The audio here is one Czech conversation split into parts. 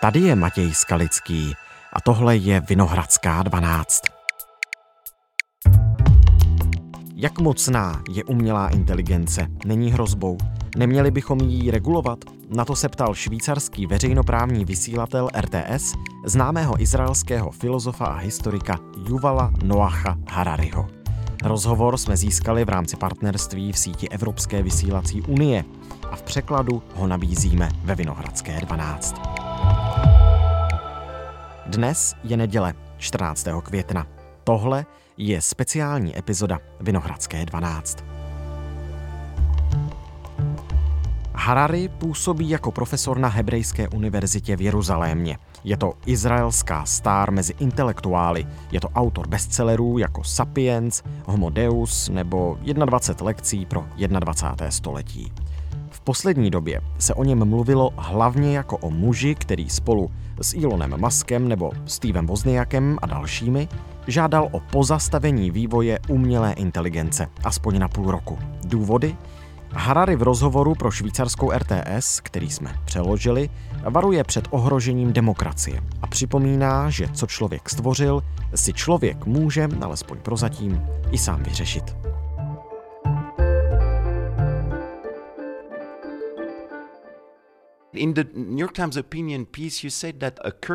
Tady je Matěj Skalický a tohle je Vinohradská 12. Jak mocná je umělá inteligence? Není hrozbou? Neměli bychom ji regulovat? Na to se ptal švýcarský veřejnoprávní vysílatel RTS, známého izraelského filozofa a historika Juvala Noacha Harariho. Rozhovor jsme získali v rámci partnerství v síti Evropské vysílací unie a v překladu ho nabízíme ve Vinohradské 12. Dnes je neděle 14. května. Tohle je speciální epizoda Vinohradské 12. Harari působí jako profesor na Hebrejské univerzitě v Jeruzalémě. Je to izraelská star mezi intelektuály. Je to autor bestsellerů jako Sapiens, Homo Deus nebo 21 lekcí pro 21. století. V poslední době se o něm mluvilo hlavně jako o muži, který spolu s Elonem Muskem nebo Stevem Wozniakem a dalšími žádal o pozastavení vývoje umělé inteligence, aspoň na půl roku. Důvody? Harari v rozhovoru pro švýcarskou RTS, který jsme přeložili, varuje před ohrožením demokracie a připomíná, že co člověk stvořil, si člověk může, alespoň prozatím, i sám vyřešit.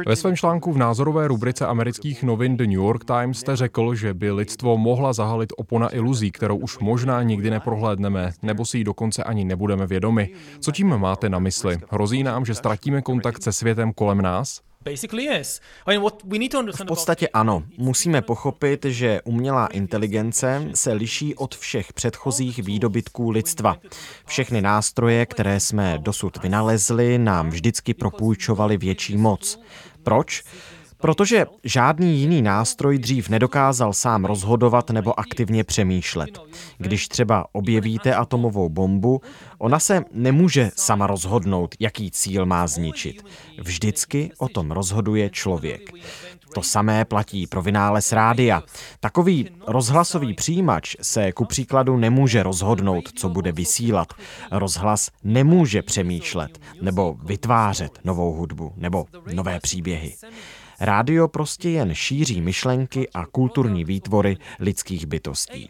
Ve svém článku v názorové rubrice amerických novin The New York Times jste řekl, že by lidstvo mohla zahalit opona iluzí, kterou už možná nikdy neprohlédneme, nebo si ji dokonce ani nebudeme vědomi. Co tím máte na mysli? Hrozí nám, že ztratíme kontakt se světem kolem nás? V podstatě ano. Musíme pochopit, že umělá inteligence se liší od všech předchozích výdobytků lidstva. Všechny nástroje, které jsme dosud vynalezli, nám vždycky propůjčovaly větší moc. Proč? Protože žádný jiný nástroj dřív nedokázal sám rozhodovat nebo aktivně přemýšlet. Když třeba objevíte atomovou bombu, ona se nemůže sama rozhodnout, jaký cíl má zničit. Vždycky o tom rozhoduje člověk. To samé platí pro vynález rádia. Takový rozhlasový přijímač se ku příkladu nemůže rozhodnout, co bude vysílat. Rozhlas nemůže přemýšlet nebo vytvářet novou hudbu nebo nové příběhy. Rádio prostě jen šíří myšlenky a kulturní výtvory lidských bytostí.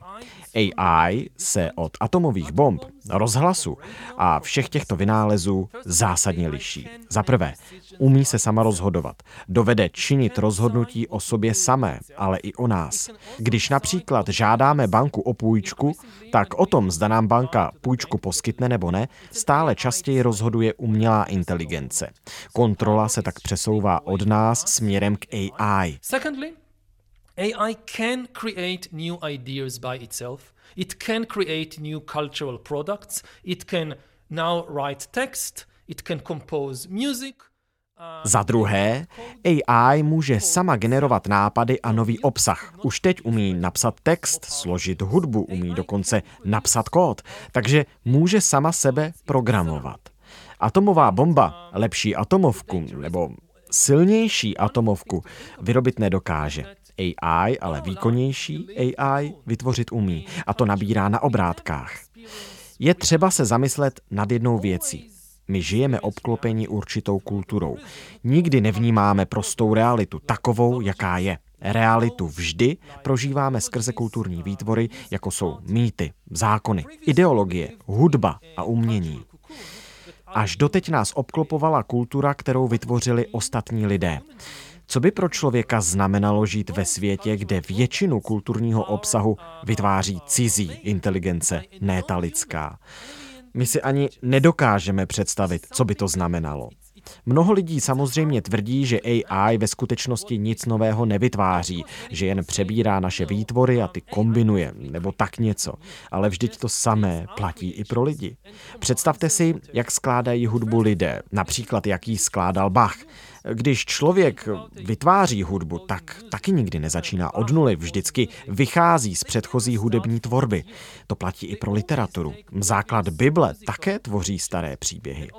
AI se od atomových bomb, rozhlasu a všech těchto vynálezů zásadně liší. Za prvé, umí se sama rozhodovat. Dovede činit rozhodnutí o sobě samé, ale i o nás. Když například žádáme banku o půjčku, tak o tom, zda nám banka půjčku poskytne nebo ne, stále častěji rozhoduje umělá inteligence. Kontrola se tak přesouvá od nás směrem k AI. AI can create new ideas by itself. It can create new cultural products. It can now write text. It can compose music. Za druhé, AI může sama generovat nápady a nový obsah. Už teď umí napsat text, složit hudbu, umí dokonce napsat kód, takže může sama sebe programovat. Atomová bomba, lepší atomovku nebo silnější atomovku vyrobit nedokáže. AI, ale výkonnější AI vytvořit umí a to nabírá na obrátkách. Je třeba se zamyslet nad jednou věcí. My žijeme obklopeni určitou kulturou. Nikdy nevnímáme prostou realitu, takovou, jaká je. Realitu vždy prožíváme skrze kulturní výtvory, jako jsou mýty, zákony, ideologie, hudba a umění. Až doteď nás obklopovala kultura, kterou vytvořili ostatní lidé. Co by pro člověka znamenalo žít ve světě, kde většinu kulturního obsahu vytváří cizí inteligence, ne ta lidská? My si ani nedokážeme představit, co by to znamenalo. Mnoho lidí samozřejmě tvrdí, že AI ve skutečnosti nic nového nevytváří, že jen přebírá naše výtvory a ty kombinuje, nebo tak něco. Ale vždyť to samé platí i pro lidi. Představte si, jak skládají hudbu lidé, například jaký skládal Bach. Když člověk vytváří hudbu, tak taky nikdy nezačíná od nuly, vždycky vychází z předchozí hudební tvorby. To platí i pro literaturu. Základ Bible také tvoří staré příběhy.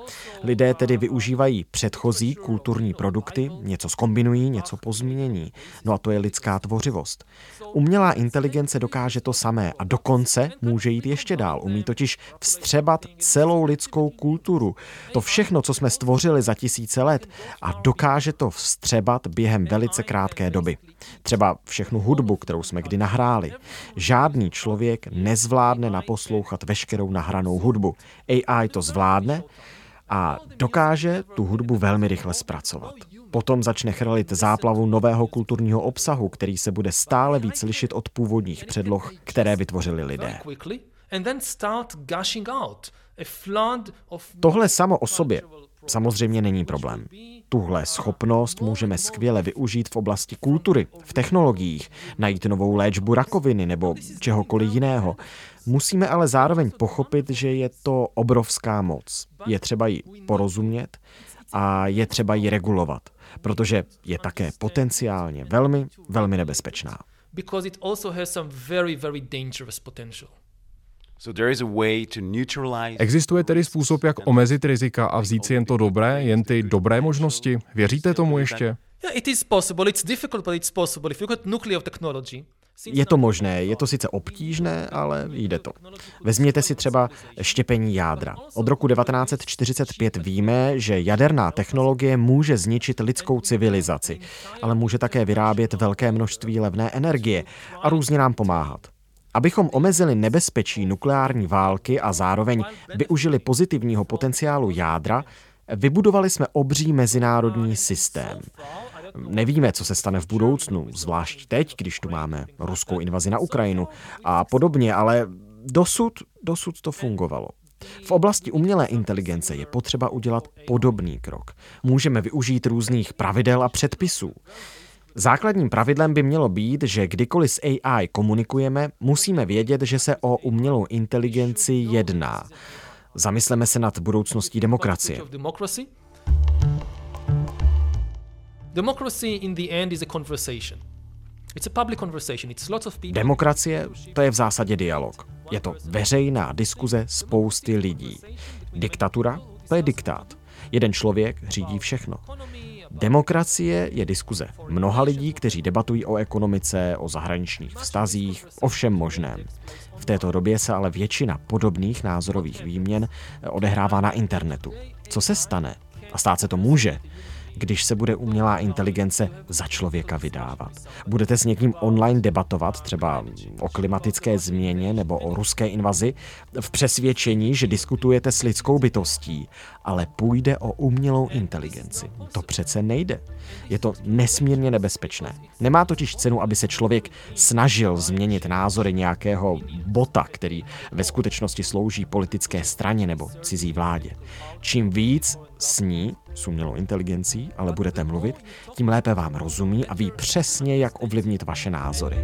Lidé tedy využívají předchozí kulturní produkty, něco skombinují, něco pozmění. No a to je lidská tvořivost. Umělá inteligence dokáže to samé a dokonce může jít ještě dál. Umí totiž vstřebat celou lidskou kulturu. To všechno, co jsme stvořili za tisíce let a do dokáže to vstřebat během velice krátké doby. Třeba všechnu hudbu, kterou jsme kdy nahráli. Žádný člověk nezvládne naposlouchat veškerou nahranou hudbu. AI to zvládne a dokáže tu hudbu velmi rychle zpracovat. Potom začne chralit záplavu nového kulturního obsahu, který se bude stále víc lišit od původních předloh, které vytvořili lidé. Tohle samo o sobě samozřejmě není problém. Tuhle schopnost můžeme skvěle využít v oblasti kultury, v technologiích, najít novou léčbu rakoviny nebo čehokoliv jiného. Musíme ale zároveň pochopit, že je to obrovská moc. Je třeba ji porozumět a je třeba ji regulovat, protože je také potenciálně velmi, velmi nebezpečná. Because it also has some very, very dangerous potential. Existuje tedy způsob, jak omezit rizika a vzít si jen to dobré, jen ty dobré možnosti? Věříte tomu ještě? Je to možné, je to sice obtížné, ale jde to. Vezměte si třeba štěpení jádra. Od roku 1945 víme, že jaderná technologie může zničit lidskou civilizaci, ale může také vyrábět velké množství levné energie a různě nám pomáhat. Abychom omezili nebezpečí nukleární války a zároveň využili pozitivního potenciálu jádra, vybudovali jsme obří mezinárodní systém. Nevíme, co se stane v budoucnu, zvlášť teď, když tu máme ruskou invazi na Ukrajinu a podobně, ale dosud, dosud to fungovalo. V oblasti umělé inteligence je potřeba udělat podobný krok. Můžeme využít různých pravidel a předpisů. Základním pravidlem by mělo být, že kdykoliv s AI komunikujeme, musíme vědět, že se o umělou inteligenci jedná. Zamysleme se nad budoucností demokracie. Demokracie to je v zásadě dialog. Je to veřejná diskuze spousty lidí. Diktatura to je diktát. Jeden člověk řídí všechno. Demokracie je diskuze mnoha lidí, kteří debatují o ekonomice, o zahraničních vztazích, o všem možném. V této době se ale většina podobných názorových výměn odehrává na internetu. Co se stane? A stát se to může, když se bude umělá inteligence za člověka vydávat. Budete s někým online debatovat, třeba o klimatické změně nebo o ruské invazi, v přesvědčení, že diskutujete s lidskou bytostí, ale půjde o umělou inteligenci. To přece nejde. Je to nesmírně nebezpečné. Nemá totiž cenu, aby se člověk snažil změnit názory nějakého bota, který ve skutečnosti slouží politické straně nebo cizí vládě. Čím víc s ní, s umělou inteligencí, ale budete mluvit, tím lépe vám rozumí a ví přesně, jak ovlivnit vaše názory.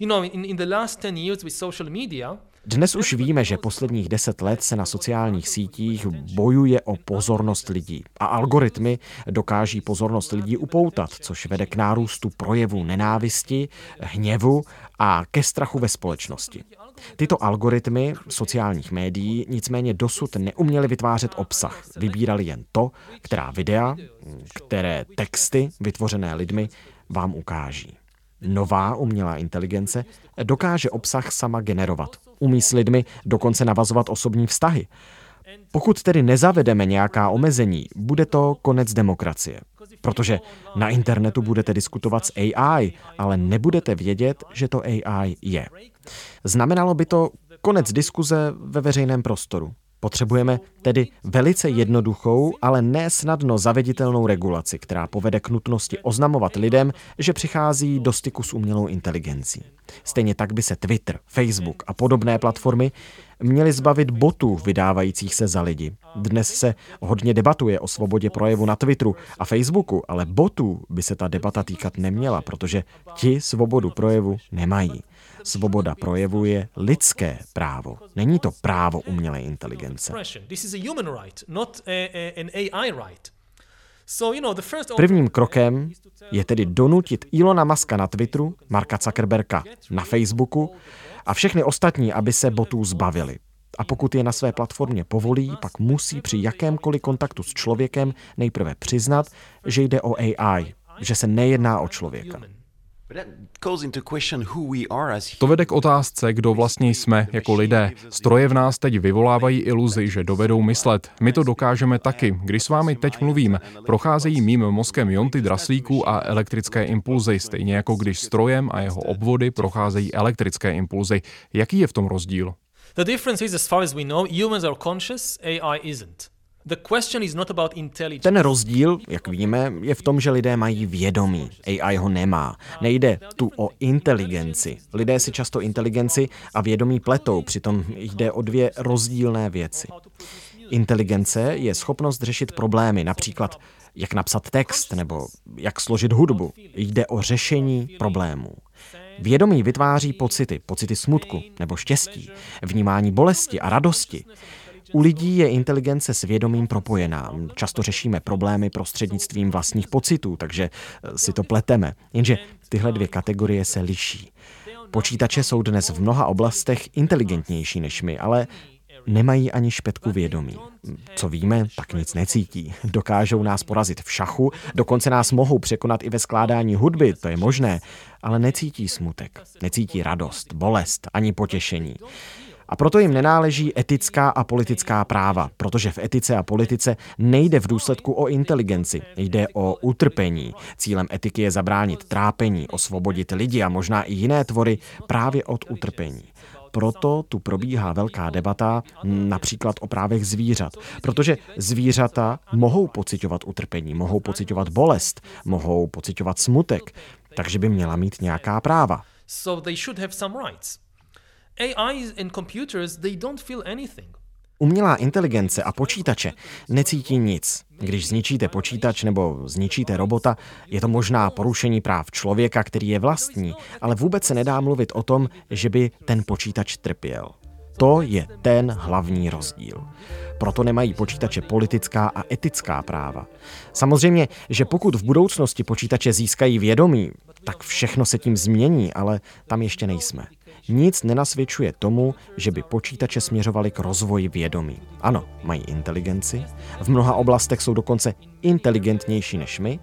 You know, in, in the last 10 years with social media, dnes už víme, že posledních deset let se na sociálních sítích bojuje o pozornost lidí a algoritmy dokáží pozornost lidí upoutat, což vede k nárůstu projevů nenávisti, hněvu a ke strachu ve společnosti. Tyto algoritmy sociálních médií nicméně dosud neuměly vytvářet obsah. Vybírali jen to, která videa, které texty vytvořené lidmi vám ukáží. Nová umělá inteligence dokáže obsah sama generovat. Umí s lidmi dokonce navazovat osobní vztahy. Pokud tedy nezavedeme nějaká omezení, bude to konec demokracie. Protože na internetu budete diskutovat s AI, ale nebudete vědět, že to AI je. Znamenalo by to konec diskuze ve veřejném prostoru. Potřebujeme tedy velice jednoduchou, ale ne snadno zaveditelnou regulaci, která povede k nutnosti oznamovat lidem, že přichází do styku s umělou inteligencí. Stejně tak by se Twitter, Facebook a podobné platformy měly zbavit botů vydávajících se za lidi. Dnes se hodně debatuje o svobodě projevu na Twitteru a Facebooku, ale botů by se ta debata týkat neměla, protože ti svobodu projevu nemají. Svoboda projevu je lidské právo. Není to právo umělé inteligence. Prvním krokem je tedy donutit Ilona Maska na Twitteru, Marka Zuckerberga na Facebooku a všechny ostatní, aby se botů zbavili. A pokud je na své platformě povolí, pak musí při jakémkoliv kontaktu s člověkem nejprve přiznat, že jde o AI, že se nejedná o člověka. To vede k otázce, kdo vlastně jsme jako lidé. Stroje v nás teď vyvolávají iluzi, že dovedou myslet. My to dokážeme taky. Když s vámi teď mluvím, procházejí mým mozkem jonty draslíků a elektrické impulzy, stejně jako když strojem a jeho obvody procházejí elektrické impulzy. Jaký je v tom rozdíl? The difference is, as far as we know, humans are conscious, AI isn't. Ten rozdíl, jak víme, je v tom, že lidé mají vědomí. AI ho nemá. Nejde tu o inteligenci. Lidé si často inteligenci a vědomí pletou, přitom jde o dvě rozdílné věci. Inteligence je schopnost řešit problémy, například jak napsat text nebo jak složit hudbu. Jde o řešení problémů. Vědomí vytváří pocity, pocity smutku nebo štěstí, vnímání bolesti a radosti. U lidí je inteligence s vědomím propojená. Často řešíme problémy prostřednictvím vlastních pocitů, takže eh, si to pleteme. Jenže tyhle dvě kategorie se liší. Počítače jsou dnes v mnoha oblastech inteligentnější než my, ale nemají ani špetku vědomí. Co víme, tak nic necítí. Dokážou nás porazit v šachu, dokonce nás mohou překonat i ve skládání hudby, to je možné, ale necítí smutek, necítí radost, bolest ani potěšení. A proto jim nenáleží etická a politická práva, protože v etice a politice nejde v důsledku o inteligenci, jde o utrpení. Cílem etiky je zabránit trápení, osvobodit lidi a možná i jiné tvory právě od utrpení. Proto tu probíhá velká debata například o právech zvířat, protože zvířata mohou pocitovat utrpení, mohou pocitovat bolest, mohou pocitovat smutek, takže by měla mít nějaká práva. So they should have some rights. And computers, they don't feel anything. Umělá inteligence a počítače necítí nic. Když zničíte počítač nebo zničíte robota, je to možná porušení práv člověka, který je vlastní, ale vůbec se nedá mluvit o tom, že by ten počítač trpěl. To je ten hlavní rozdíl. Proto nemají počítače politická a etická práva. Samozřejmě, že pokud v budoucnosti počítače získají vědomí, tak všechno se tím změní, ale tam ještě nejsme. Nic nenasvědčuje tomu, že by počítače směřovaly k rozvoji vědomí. Ano, mají inteligenci, v mnoha oblastech jsou dokonce inteligentnější než my,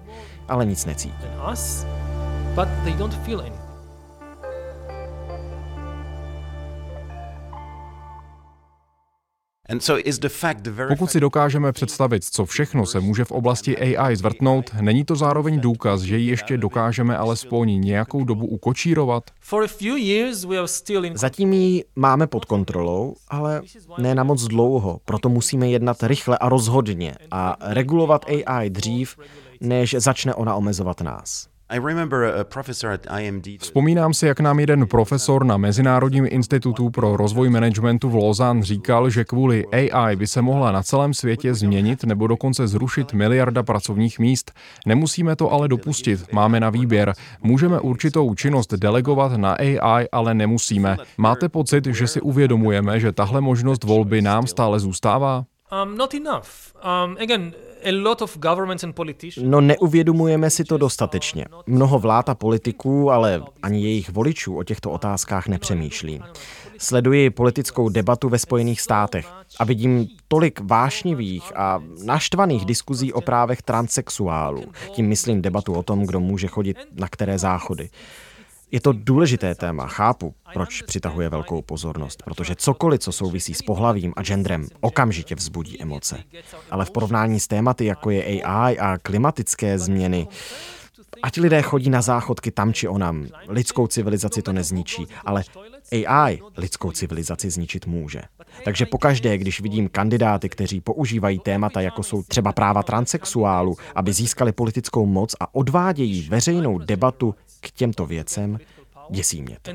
ale nic necítí. Pokud si dokážeme představit, co všechno se může v oblasti AI zvrtnout, není to zároveň důkaz, že ji ještě dokážeme alespoň nějakou dobu ukočírovat? Zatím ji máme pod kontrolou, ale ne na moc dlouho, proto musíme jednat rychle a rozhodně a regulovat AI dřív, než začne ona omezovat nás. Vzpomínám si, jak nám jeden profesor na Mezinárodním institutu pro rozvoj managementu v Lausanne říkal, že kvůli AI by se mohla na celém světě změnit nebo dokonce zrušit miliarda pracovních míst. Nemusíme to ale dopustit, máme na výběr. Můžeme určitou činnost delegovat na AI, ale nemusíme. Máte pocit, že si uvědomujeme, že tahle možnost volby nám stále zůstává? Um, not enough. Um, again, No neuvědomujeme si to dostatečně. Mnoho vlád a politiků, ale ani jejich voličů o těchto otázkách nepřemýšlí. Sleduji politickou debatu ve Spojených státech a vidím tolik vášnivých a naštvaných diskuzí o právech transexuálů. Tím myslím debatu o tom, kdo může chodit na které záchody. Je to důležité téma, chápu, proč přitahuje velkou pozornost, protože cokoliv, co souvisí s pohlavím a genderem, okamžitě vzbudí emoce. Ale v porovnání s tématy, jako je AI a klimatické změny, ať lidé chodí na záchodky tam či onam, lidskou civilizaci to nezničí, ale AI lidskou civilizaci zničit může. Takže pokaždé, když vidím kandidáty, kteří používají témata, jako jsou třeba práva transexuálů, aby získali politickou moc a odvádějí veřejnou debatu k těmto věcem, děsí mě to.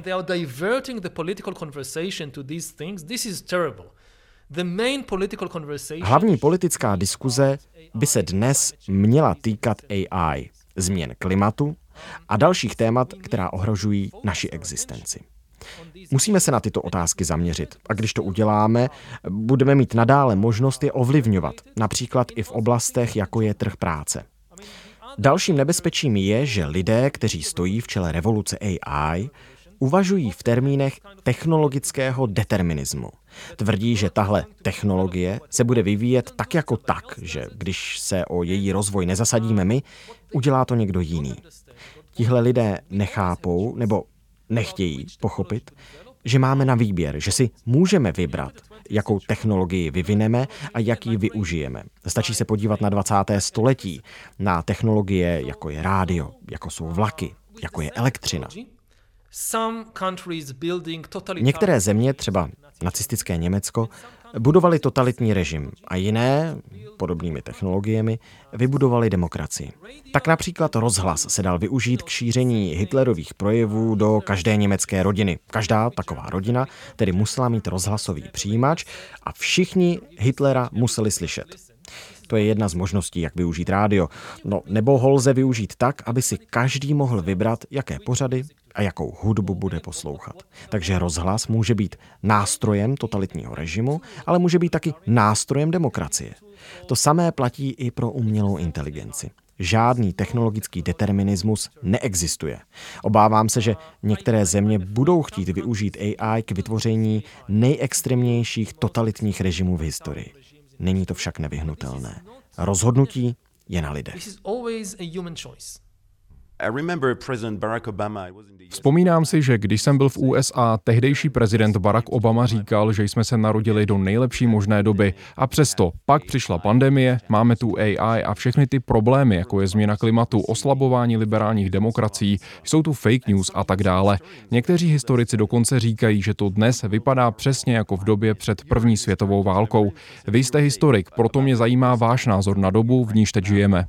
Hlavní politická diskuze by se dnes měla týkat AI, změn klimatu a dalších témat, která ohrožují naši existenci. Musíme se na tyto otázky zaměřit a když to uděláme, budeme mít nadále možnost je ovlivňovat, například i v oblastech, jako je trh práce. Dalším nebezpečím je, že lidé, kteří stojí v čele revoluce AI, uvažují v termínech technologického determinismu. Tvrdí, že tahle technologie se bude vyvíjet tak jako tak, že když se o její rozvoj nezasadíme my, udělá to někdo jiný. Tihle lidé nechápou nebo nechtějí pochopit, že máme na výběr, že si můžeme vybrat, jakou technologii vyvineme a jak ji využijeme. Stačí se podívat na 20. století, na technologie, jako je rádio, jako jsou vlaky, jako je elektřina. Některé země, třeba nacistické Německo, budovali totalitní režim a jiné, podobnými technologiemi, vybudovali demokracii. Tak například rozhlas se dal využít k šíření Hitlerových projevů do každé německé rodiny. Každá taková rodina tedy musela mít rozhlasový přijímač a všichni Hitlera museli slyšet. To je jedna z možností, jak využít rádio. No, nebo ho lze využít tak, aby si každý mohl vybrat, jaké pořady a jakou hudbu bude poslouchat. Takže rozhlas může být nástrojem totalitního režimu, ale může být taky nástrojem demokracie. To samé platí i pro umělou inteligenci. Žádný technologický determinismus neexistuje. Obávám se, že některé země budou chtít využít AI k vytvoření nejextrémnějších totalitních režimů v historii. Není to však nevyhnutelné. Rozhodnutí je na lidech. Vzpomínám si, že když jsem byl v USA, tehdejší prezident Barack Obama říkal, že jsme se narodili do nejlepší možné doby a přesto pak přišla pandemie, máme tu AI a všechny ty problémy, jako je změna klimatu, oslabování liberálních demokracií, jsou tu fake news a tak dále. Někteří historici dokonce říkají, že to dnes vypadá přesně jako v době před první světovou válkou. Vy jste historik, proto mě zajímá váš názor na dobu, v níž teď žijeme.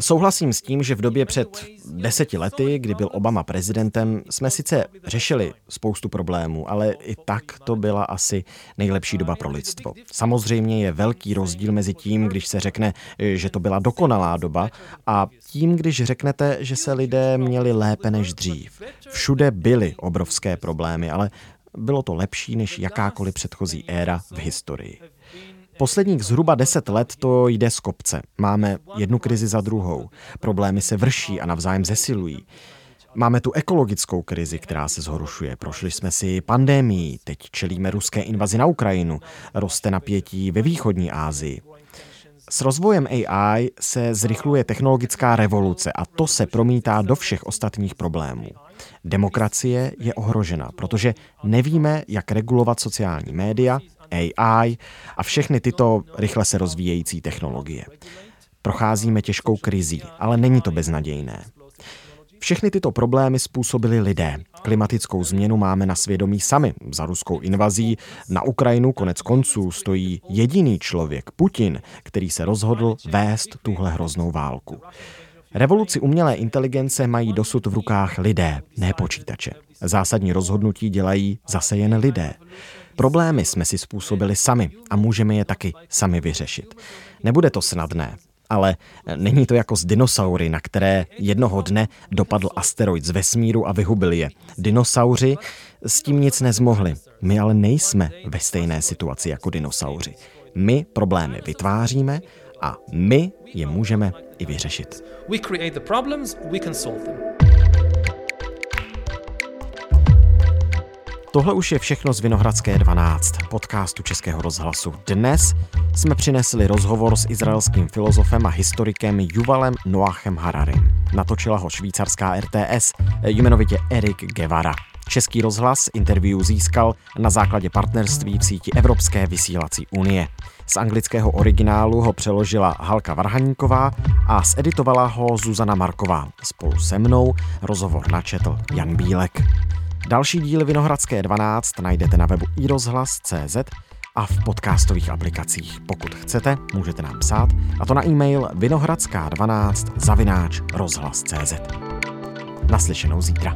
Souhlasím s tím, že v době před deseti lety, kdy byl Obama prezidentem, jsme sice řešili spoustu problémů, ale i tak to byla asi nejlepší doba pro lidstvo. Samozřejmě je velký rozdíl mezi tím, když se řekne, že to byla dokonalá doba a tím, když řeknete, že se lidé měli lépe než dřív. Všude byly obrovské problémy, ale bylo to lepší než jakákoliv předchozí éra v historii. Posledních zhruba deset let to jde z kopce. Máme jednu krizi za druhou. Problémy se vrší a navzájem zesilují. Máme tu ekologickou krizi, která se zhoršuje. Prošli jsme si pandemii, teď čelíme ruské invazi na Ukrajinu, roste napětí ve východní Asii. S rozvojem AI se zrychluje technologická revoluce a to se promítá do všech ostatních problémů. Demokracie je ohrožena, protože nevíme, jak regulovat sociální média, AI a všechny tyto rychle se rozvíjející technologie. Procházíme těžkou krizí, ale není to beznadějné. Všechny tyto problémy způsobili lidé. Klimatickou změnu máme na svědomí sami. Za ruskou invazí na Ukrajinu konec konců stojí jediný člověk, Putin, který se rozhodl vést tuhle hroznou válku. Revoluci umělé inteligence mají dosud v rukách lidé, ne počítače. Zásadní rozhodnutí dělají zase jen lidé. Problémy jsme si způsobili sami a můžeme je taky sami vyřešit. Nebude to snadné, ale není to jako z dinosaury, na které jednoho dne dopadl asteroid z vesmíru a vyhubil je. Dinosauři s tím nic nezmohli. My ale nejsme ve stejné situaci jako dinosauři. My problémy vytváříme a my je můžeme i vyřešit. We create the problems, we can solve them. Tohle už je všechno z Vinohradské 12, podcastu Českého rozhlasu. Dnes jsme přinesli rozhovor s izraelským filozofem a historikem Juvalem Noachem Hararim. Natočila ho švýcarská RTS, jmenovitě Erik Guevara. Český rozhlas interview získal na základě partnerství v síti Evropské vysílací unie. Z anglického originálu ho přeložila Halka Varhaníková a zeditovala ho Zuzana Marková. Spolu se mnou rozhovor načetl Jan Bílek. Další díly Vinohradské 12 najdete na webu iRozhlas.cz a v podcastových aplikacích. Pokud chcete, můžete nám psát, a to na e-mail vinohradská12 zavináč rozhlas.cz. Naslyšenou zítra.